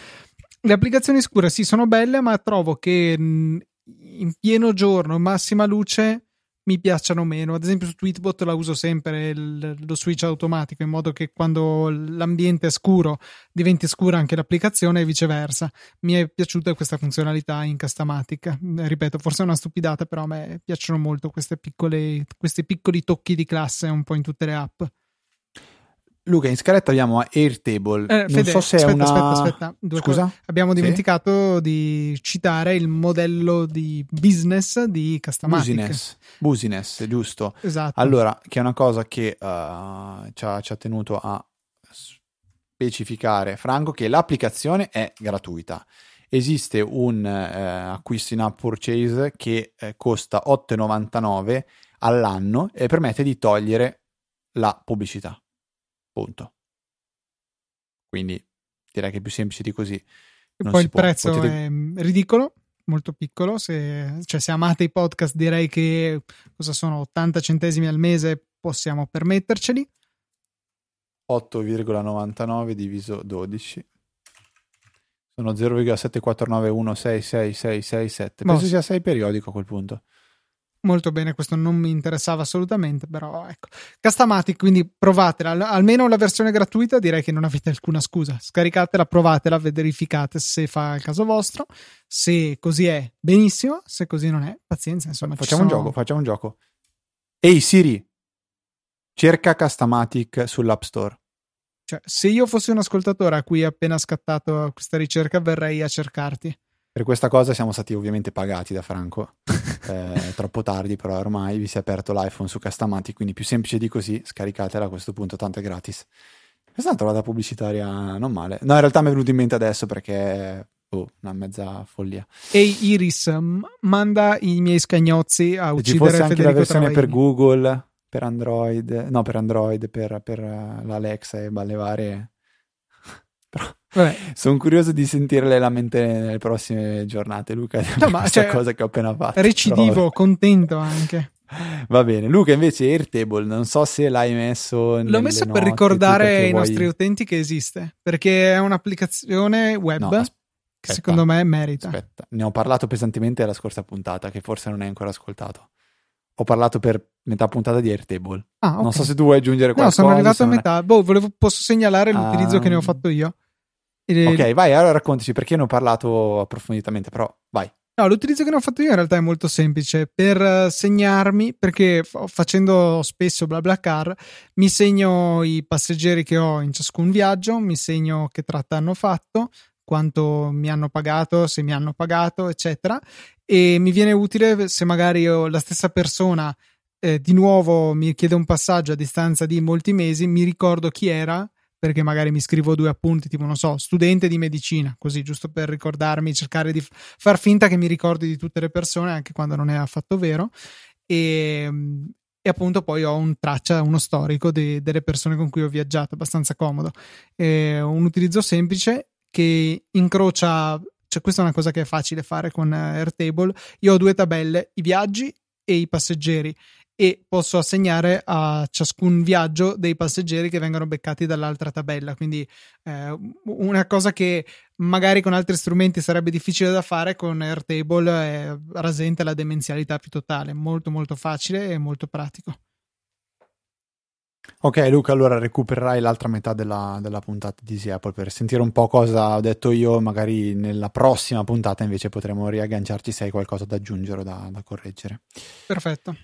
S1: le applicazioni scure sì sono belle, ma trovo che in pieno giorno, massima luce, mi piacciono meno. Ad esempio, su Tweetbot la uso sempre il, lo switch automatico in modo che quando l'ambiente è scuro diventi scura anche l'applicazione e viceversa. Mi è piaciuta questa funzionalità in Castamatic. Ripeto, forse è una stupidata, però a me piacciono molto piccole, questi piccoli tocchi di classe un po' in tutte le app.
S2: Luca, in scaletta abbiamo Airtable. Eh, Fede, non so se
S1: aspetta,
S2: è una...
S1: aspetta, aspetta. Scusa? Cose. Abbiamo dimenticato sì? di citare il modello di business di Castamatic.
S2: Business, business giusto.
S1: Esatto.
S2: Allora, che è una cosa che uh, ci, ha, ci ha tenuto a specificare Franco, che l'applicazione è gratuita. Esiste un uh, acquisto in app purchase che uh, costa 8,99 all'anno e permette di togliere la pubblicità Punto. Quindi direi che è più semplice di così.
S1: E poi il può. prezzo Potete... è ridicolo molto piccolo. Se, cioè, se amate i podcast, direi che cosa sono 80 centesimi al mese, possiamo permetterceli.
S2: 8,99 diviso 12 sono 0,7491666667 penso sia 6 periodico a quel punto
S1: molto bene, questo non mi interessava assolutamente, però ecco. Castamatic, quindi provatela, almeno la versione gratuita direi che non avete alcuna scusa. Scaricatela, provatela, verificate se fa il caso vostro. Se così è, benissimo, se così non è, pazienza, insomma.
S2: Facciamo
S1: sono...
S2: un gioco, facciamo un gioco. Ehi Siri, cerca Castamatic sull'App Store.
S1: Cioè, se io fossi un ascoltatore a cui è appena scattato questa ricerca, verrei a cercarti.
S2: Per questa cosa siamo stati ovviamente pagati da Franco. eh, troppo tardi, però ormai vi si è aperto l'iPhone su Castamati, quindi più semplice di così, scaricatela a questo punto, tanto è gratis. Questa è una trovata pubblicitaria non male. No, in realtà mi è venuto in mente adesso perché oh, una mezza follia.
S1: Ehi Iris, manda i miei scagnozzi a uccidere Ci fosse
S2: anche
S1: Federico
S2: la versione
S1: Travaini.
S2: per Google, per Android, no, per Android, per, per uh, l'Alexa e balle varie. Sono curioso di sentire le lamentele nelle prossime giornate, Luca. No, ma questa cioè, cosa che ho appena fatto.
S1: Recidivo, però... contento anche.
S2: Va bene, Luca invece Airtable, non so se l'hai messo
S1: L'ho messo per ricordare ai vuoi... nostri utenti che esiste, perché è un'applicazione web no, aspetta, che secondo me merita.
S2: Aspetta, ne ho parlato pesantemente la scorsa puntata, che forse non hai ancora ascoltato. Ho parlato per metà puntata di Airtable. Ah, okay. Non so se tu vuoi aggiungere qualcosa.
S1: No, sono arrivato a metà. È... Boh, volevo, posso segnalare l'utilizzo um... che ne ho ah. fatto io.
S2: Ok, vai, allora raccontaci perché ne ho parlato approfonditamente, però vai.
S1: No, l'utilizzo che ne ho fatto io in realtà è molto semplice. Per eh, segnarmi, perché facendo spesso BlaBlaCar, mi segno i passeggeri che ho in ciascun viaggio, mi segno che tratta hanno fatto, quanto mi hanno pagato, se mi hanno pagato, eccetera. E mi viene utile se magari la stessa persona eh, di nuovo mi chiede un passaggio a distanza di molti mesi, mi ricordo chi era perché magari mi scrivo due appunti, tipo, non so, studente di medicina, così giusto per ricordarmi, cercare di far finta che mi ricordi di tutte le persone, anche quando non è affatto vero. E, e appunto poi ho un traccia, uno storico de, delle persone con cui ho viaggiato, abbastanza comodo. E un utilizzo semplice che incrocia, cioè questa è una cosa che è facile fare con Airtable. Io ho due tabelle, i viaggi e i passeggeri e posso assegnare a ciascun viaggio dei passeggeri che vengono beccati dall'altra tabella. Quindi eh, una cosa che magari con altri strumenti sarebbe difficile da fare, con Airtable eh, rasenta la demenzialità più totale. Molto molto facile e molto pratico.
S2: Ok Luca, allora recupererai l'altra metà della, della puntata di Easy Apple per sentire un po' cosa ho detto io, magari nella prossima puntata invece potremo riagganciarci se hai qualcosa da aggiungere o da, da correggere.
S1: Perfetto.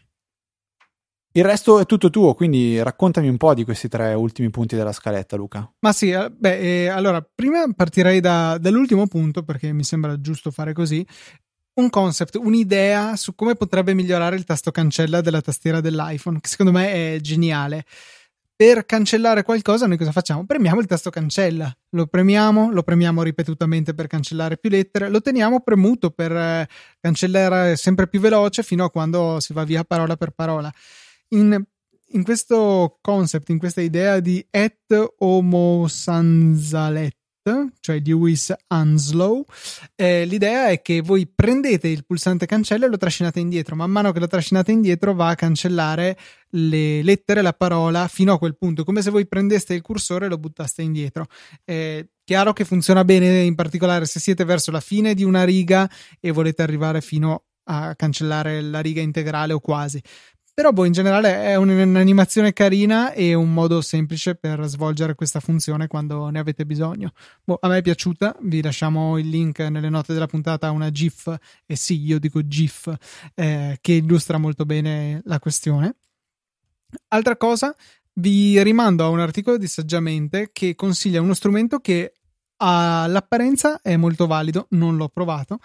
S2: Il resto è tutto tuo, quindi raccontami un po' di questi tre ultimi punti della scaletta, Luca.
S1: Ma sì, eh, beh, eh, allora, prima partirei da, dall'ultimo punto, perché mi sembra giusto fare così. Un concept, un'idea su come potrebbe migliorare il tasto cancella della tastiera dell'iPhone, che secondo me è geniale. Per cancellare qualcosa, noi cosa facciamo? Premiamo il tasto cancella, lo premiamo, lo premiamo ripetutamente per cancellare più lettere, lo teniamo premuto per eh, cancellare sempre più veloce fino a quando si va via parola per parola in, in questo concept, in questa idea di et homo sanzalet, cioè Lewis Anslow, eh, l'idea è che voi prendete il pulsante cancella e lo trascinate indietro. Man mano che lo trascinate indietro va a cancellare le lettere, la parola fino a quel punto, come se voi prendeste il cursore e lo buttaste indietro. È chiaro che funziona bene, in particolare se siete verso la fine di una riga e volete arrivare fino a cancellare la riga integrale o quasi. Però, boh, in generale è un'animazione carina e un modo semplice per svolgere questa funzione quando ne avete bisogno. Boh, a me è piaciuta, vi lasciamo il link nelle note della puntata a una GIF, e sì, io dico GIF, eh, che illustra molto bene la questione. Altra cosa, vi rimando a un articolo di Saggiamente che consiglia uno strumento che all'apparenza è molto valido, non l'ho provato,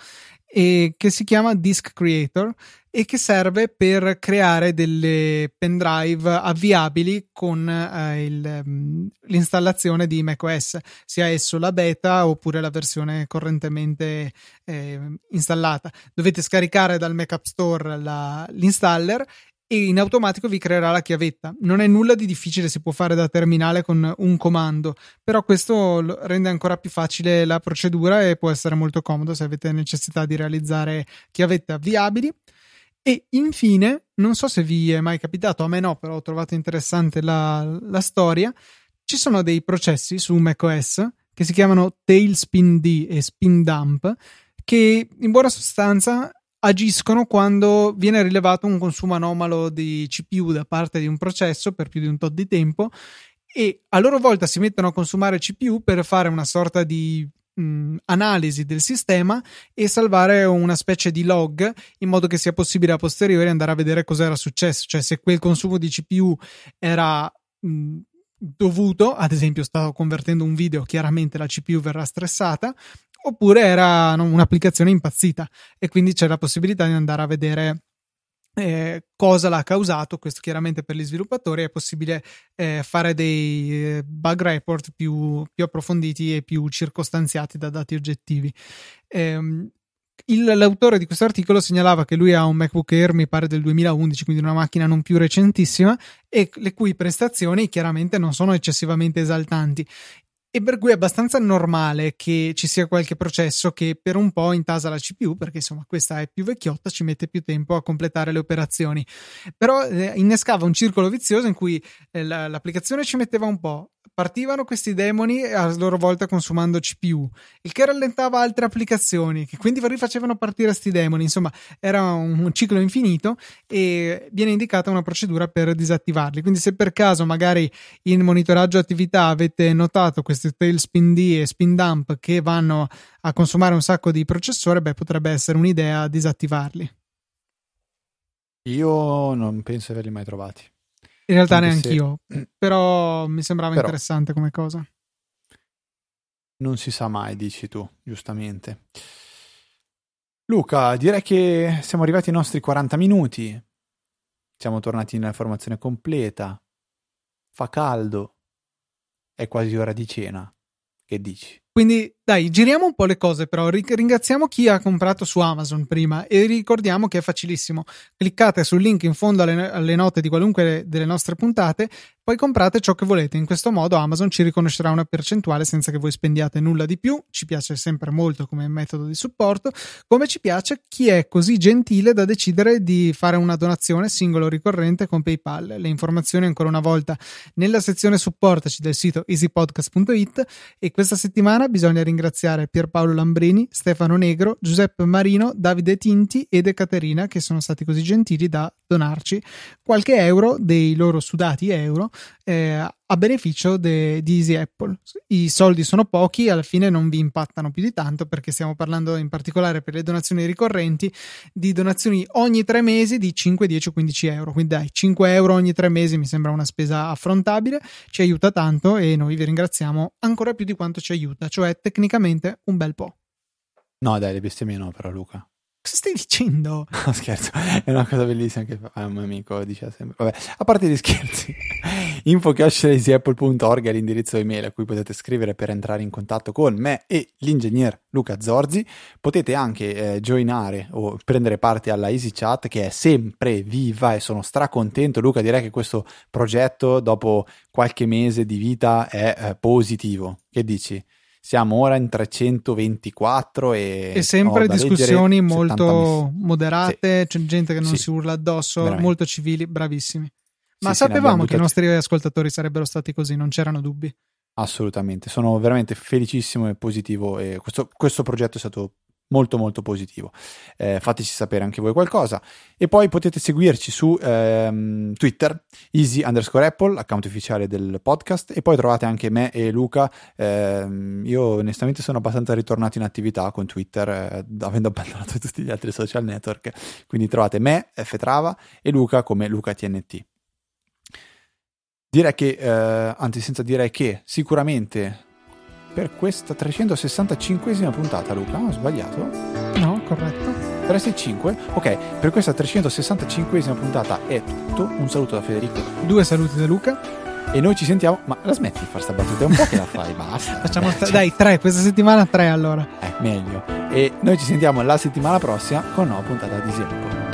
S1: e che si chiama Disk Creator e che serve per creare delle pendrive avviabili con eh, il, mm, l'installazione di macOS, sia esso la beta oppure la versione correntemente eh, installata. Dovete scaricare dal Mac App Store la, l'installer e in automatico vi creerà la chiavetta. Non è nulla di difficile, si può fare da terminale con un comando, però questo rende ancora più facile la procedura e può essere molto comodo se avete necessità di realizzare chiavette avviabili. E infine, non so se vi è mai capitato, a me no, però ho trovato interessante la, la storia. Ci sono dei processi su macOS che si chiamano Tailspin D e Spin Dump che in buona sostanza agiscono quando viene rilevato un consumo anomalo di CPU da parte di un processo per più di un tot di tempo e a loro volta si mettono a consumare CPU per fare una sorta di mh, analisi del sistema e salvare una specie di log in modo che sia possibile a posteriori andare a vedere cosa era successo, cioè se quel consumo di CPU era mh, dovuto, ad esempio stavo convertendo un video, chiaramente la CPU verrà stressata, oppure era un'applicazione impazzita e quindi c'è la possibilità di andare a vedere eh, cosa l'ha causato. Questo chiaramente per gli sviluppatori è possibile eh, fare dei eh, bug report più, più, approfonditi e più circostanziati da dati oggettivi. Eh, il, l'autore di questo articolo segnalava che lui ha un MacBook Air, mi pare del 2011, quindi una macchina non più recentissima, e le cui prestazioni chiaramente non sono eccessivamente esaltanti e per cui è abbastanza normale che ci sia qualche processo che per un po' intasa la CPU perché insomma questa è più vecchiotta, ci mette più tempo a completare le operazioni. Però eh, innescava un circolo vizioso in cui eh, l'applicazione ci metteva un po', partivano questi demoni a loro volta consumando CPU, il che rallentava altre applicazioni che quindi rifacevano partire questi demoni. Insomma, era un, ciclo infinito e viene indicata una procedura per disattivarli. Quindi, se per caso magari in monitoraggio attività avete notato questi tailspin D e spin dump che vanno a consumare un sacco di processore, beh, potrebbe essere un'idea disattivarli.
S2: Io non penso averli mai trovati.
S1: In realtà Anche neanche io, però mi sembrava però, interessante come cosa.
S2: Non si sa mai, dici tu, giustamente. Luca, direi che siamo arrivati ai nostri 40 minuti. Siamo tornati nella formazione completa. Fa caldo. È quasi ora di cena. Che dici?
S1: Quindi dai, giriamo un po' le cose, però ringraziamo chi ha comprato su Amazon prima e ricordiamo che è facilissimo. Cliccate sul link in fondo alle, alle, note di qualunque delle nostre puntate, poi comprate ciò che volete. In questo modo Amazon ci riconoscerà una percentuale senza che voi spendiate nulla di più. Ci piace sempre molto come metodo di supporto, come ci piace chi è così gentile da decidere di fare una donazione singolo ricorrente con PayPal. Le informazioni ancora una volta nella sezione supportaci del sito easypodcast.it e questa settimana bisogna ringraziare Pierpaolo Lambrini, Stefano Negro, Giuseppe Marino, Davide Tinti ed Caterina che sono stati così gentili da donarci qualche euro dei loro sudati euro eh, a beneficio de, di Easy Apple. I soldi sono pochi, alla fine non vi impattano più di tanto perché stiamo parlando in particolare per le donazioni ricorrenti di donazioni ogni tre mesi di 5, 10 o 15 euro. Quindi dai, 5 euro ogni tre mesi mi sembra una spesa affrontabile, ci aiuta tanto e noi vi ringraziamo ancora più di quanto ci aiuta, cioè tecnicamente un bel po'.
S2: No, dai, le bestemmie no, però Luca.
S1: Cosa stai dicendo?
S2: No, scherzo, è una cosa bellissima che fa un mio amico, dice sempre. Vabbè, a parte gli scherzi, info.apple.org è l'indirizzo email a cui potete scrivere per entrare in contatto con me e l'ingegner Luca Zorzi. Potete anche eh, joinare o prendere parte alla Easy Chat che è sempre viva e sono stracontento. Luca, direi che questo progetto dopo qualche mese di vita è eh, positivo. Che dici? Siamo ora in 324 e,
S1: e sempre discussioni molto moderate, sì. c'è gente che non sì. si urla addosso, Veramente. molto civili, bravissimi. Ma sì, sapevamo che i nostri ascoltatori sarebbero stati così, non c'erano dubbi.
S2: Assolutamente, sono veramente felicissimo e positivo e questo, questo progetto è stato molto molto positivo. Eh, fateci sapere anche voi qualcosa. E poi potete seguirci su ehm, Twitter, easy underscore Apple, account ufficiale del podcast, e poi trovate anche me e Luca. Eh, io onestamente sono abbastanza ritornato in attività con Twitter, eh, avendo abbandonato tutti gli altri social network. Quindi trovate me, F Trava, e Luca come Luca TNT. Direi che, eh, anzi senza dire che, sicuramente per questa 365esima puntata, Luca. Ho sbagliato?
S1: No, corretto.
S2: 365? Ok, per questa 365esima puntata è tutto. Un saluto da Federico.
S1: Due saluti da Luca.
S2: E noi ci sentiamo. Ma la smetti di fare sta battuta? È un po' che la fai, basta.
S1: Facciamo sta... Dai, tre, questa settimana tre allora.
S2: Eh, meglio. E noi ci sentiamo la settimana prossima con una nuova puntata di Siempo.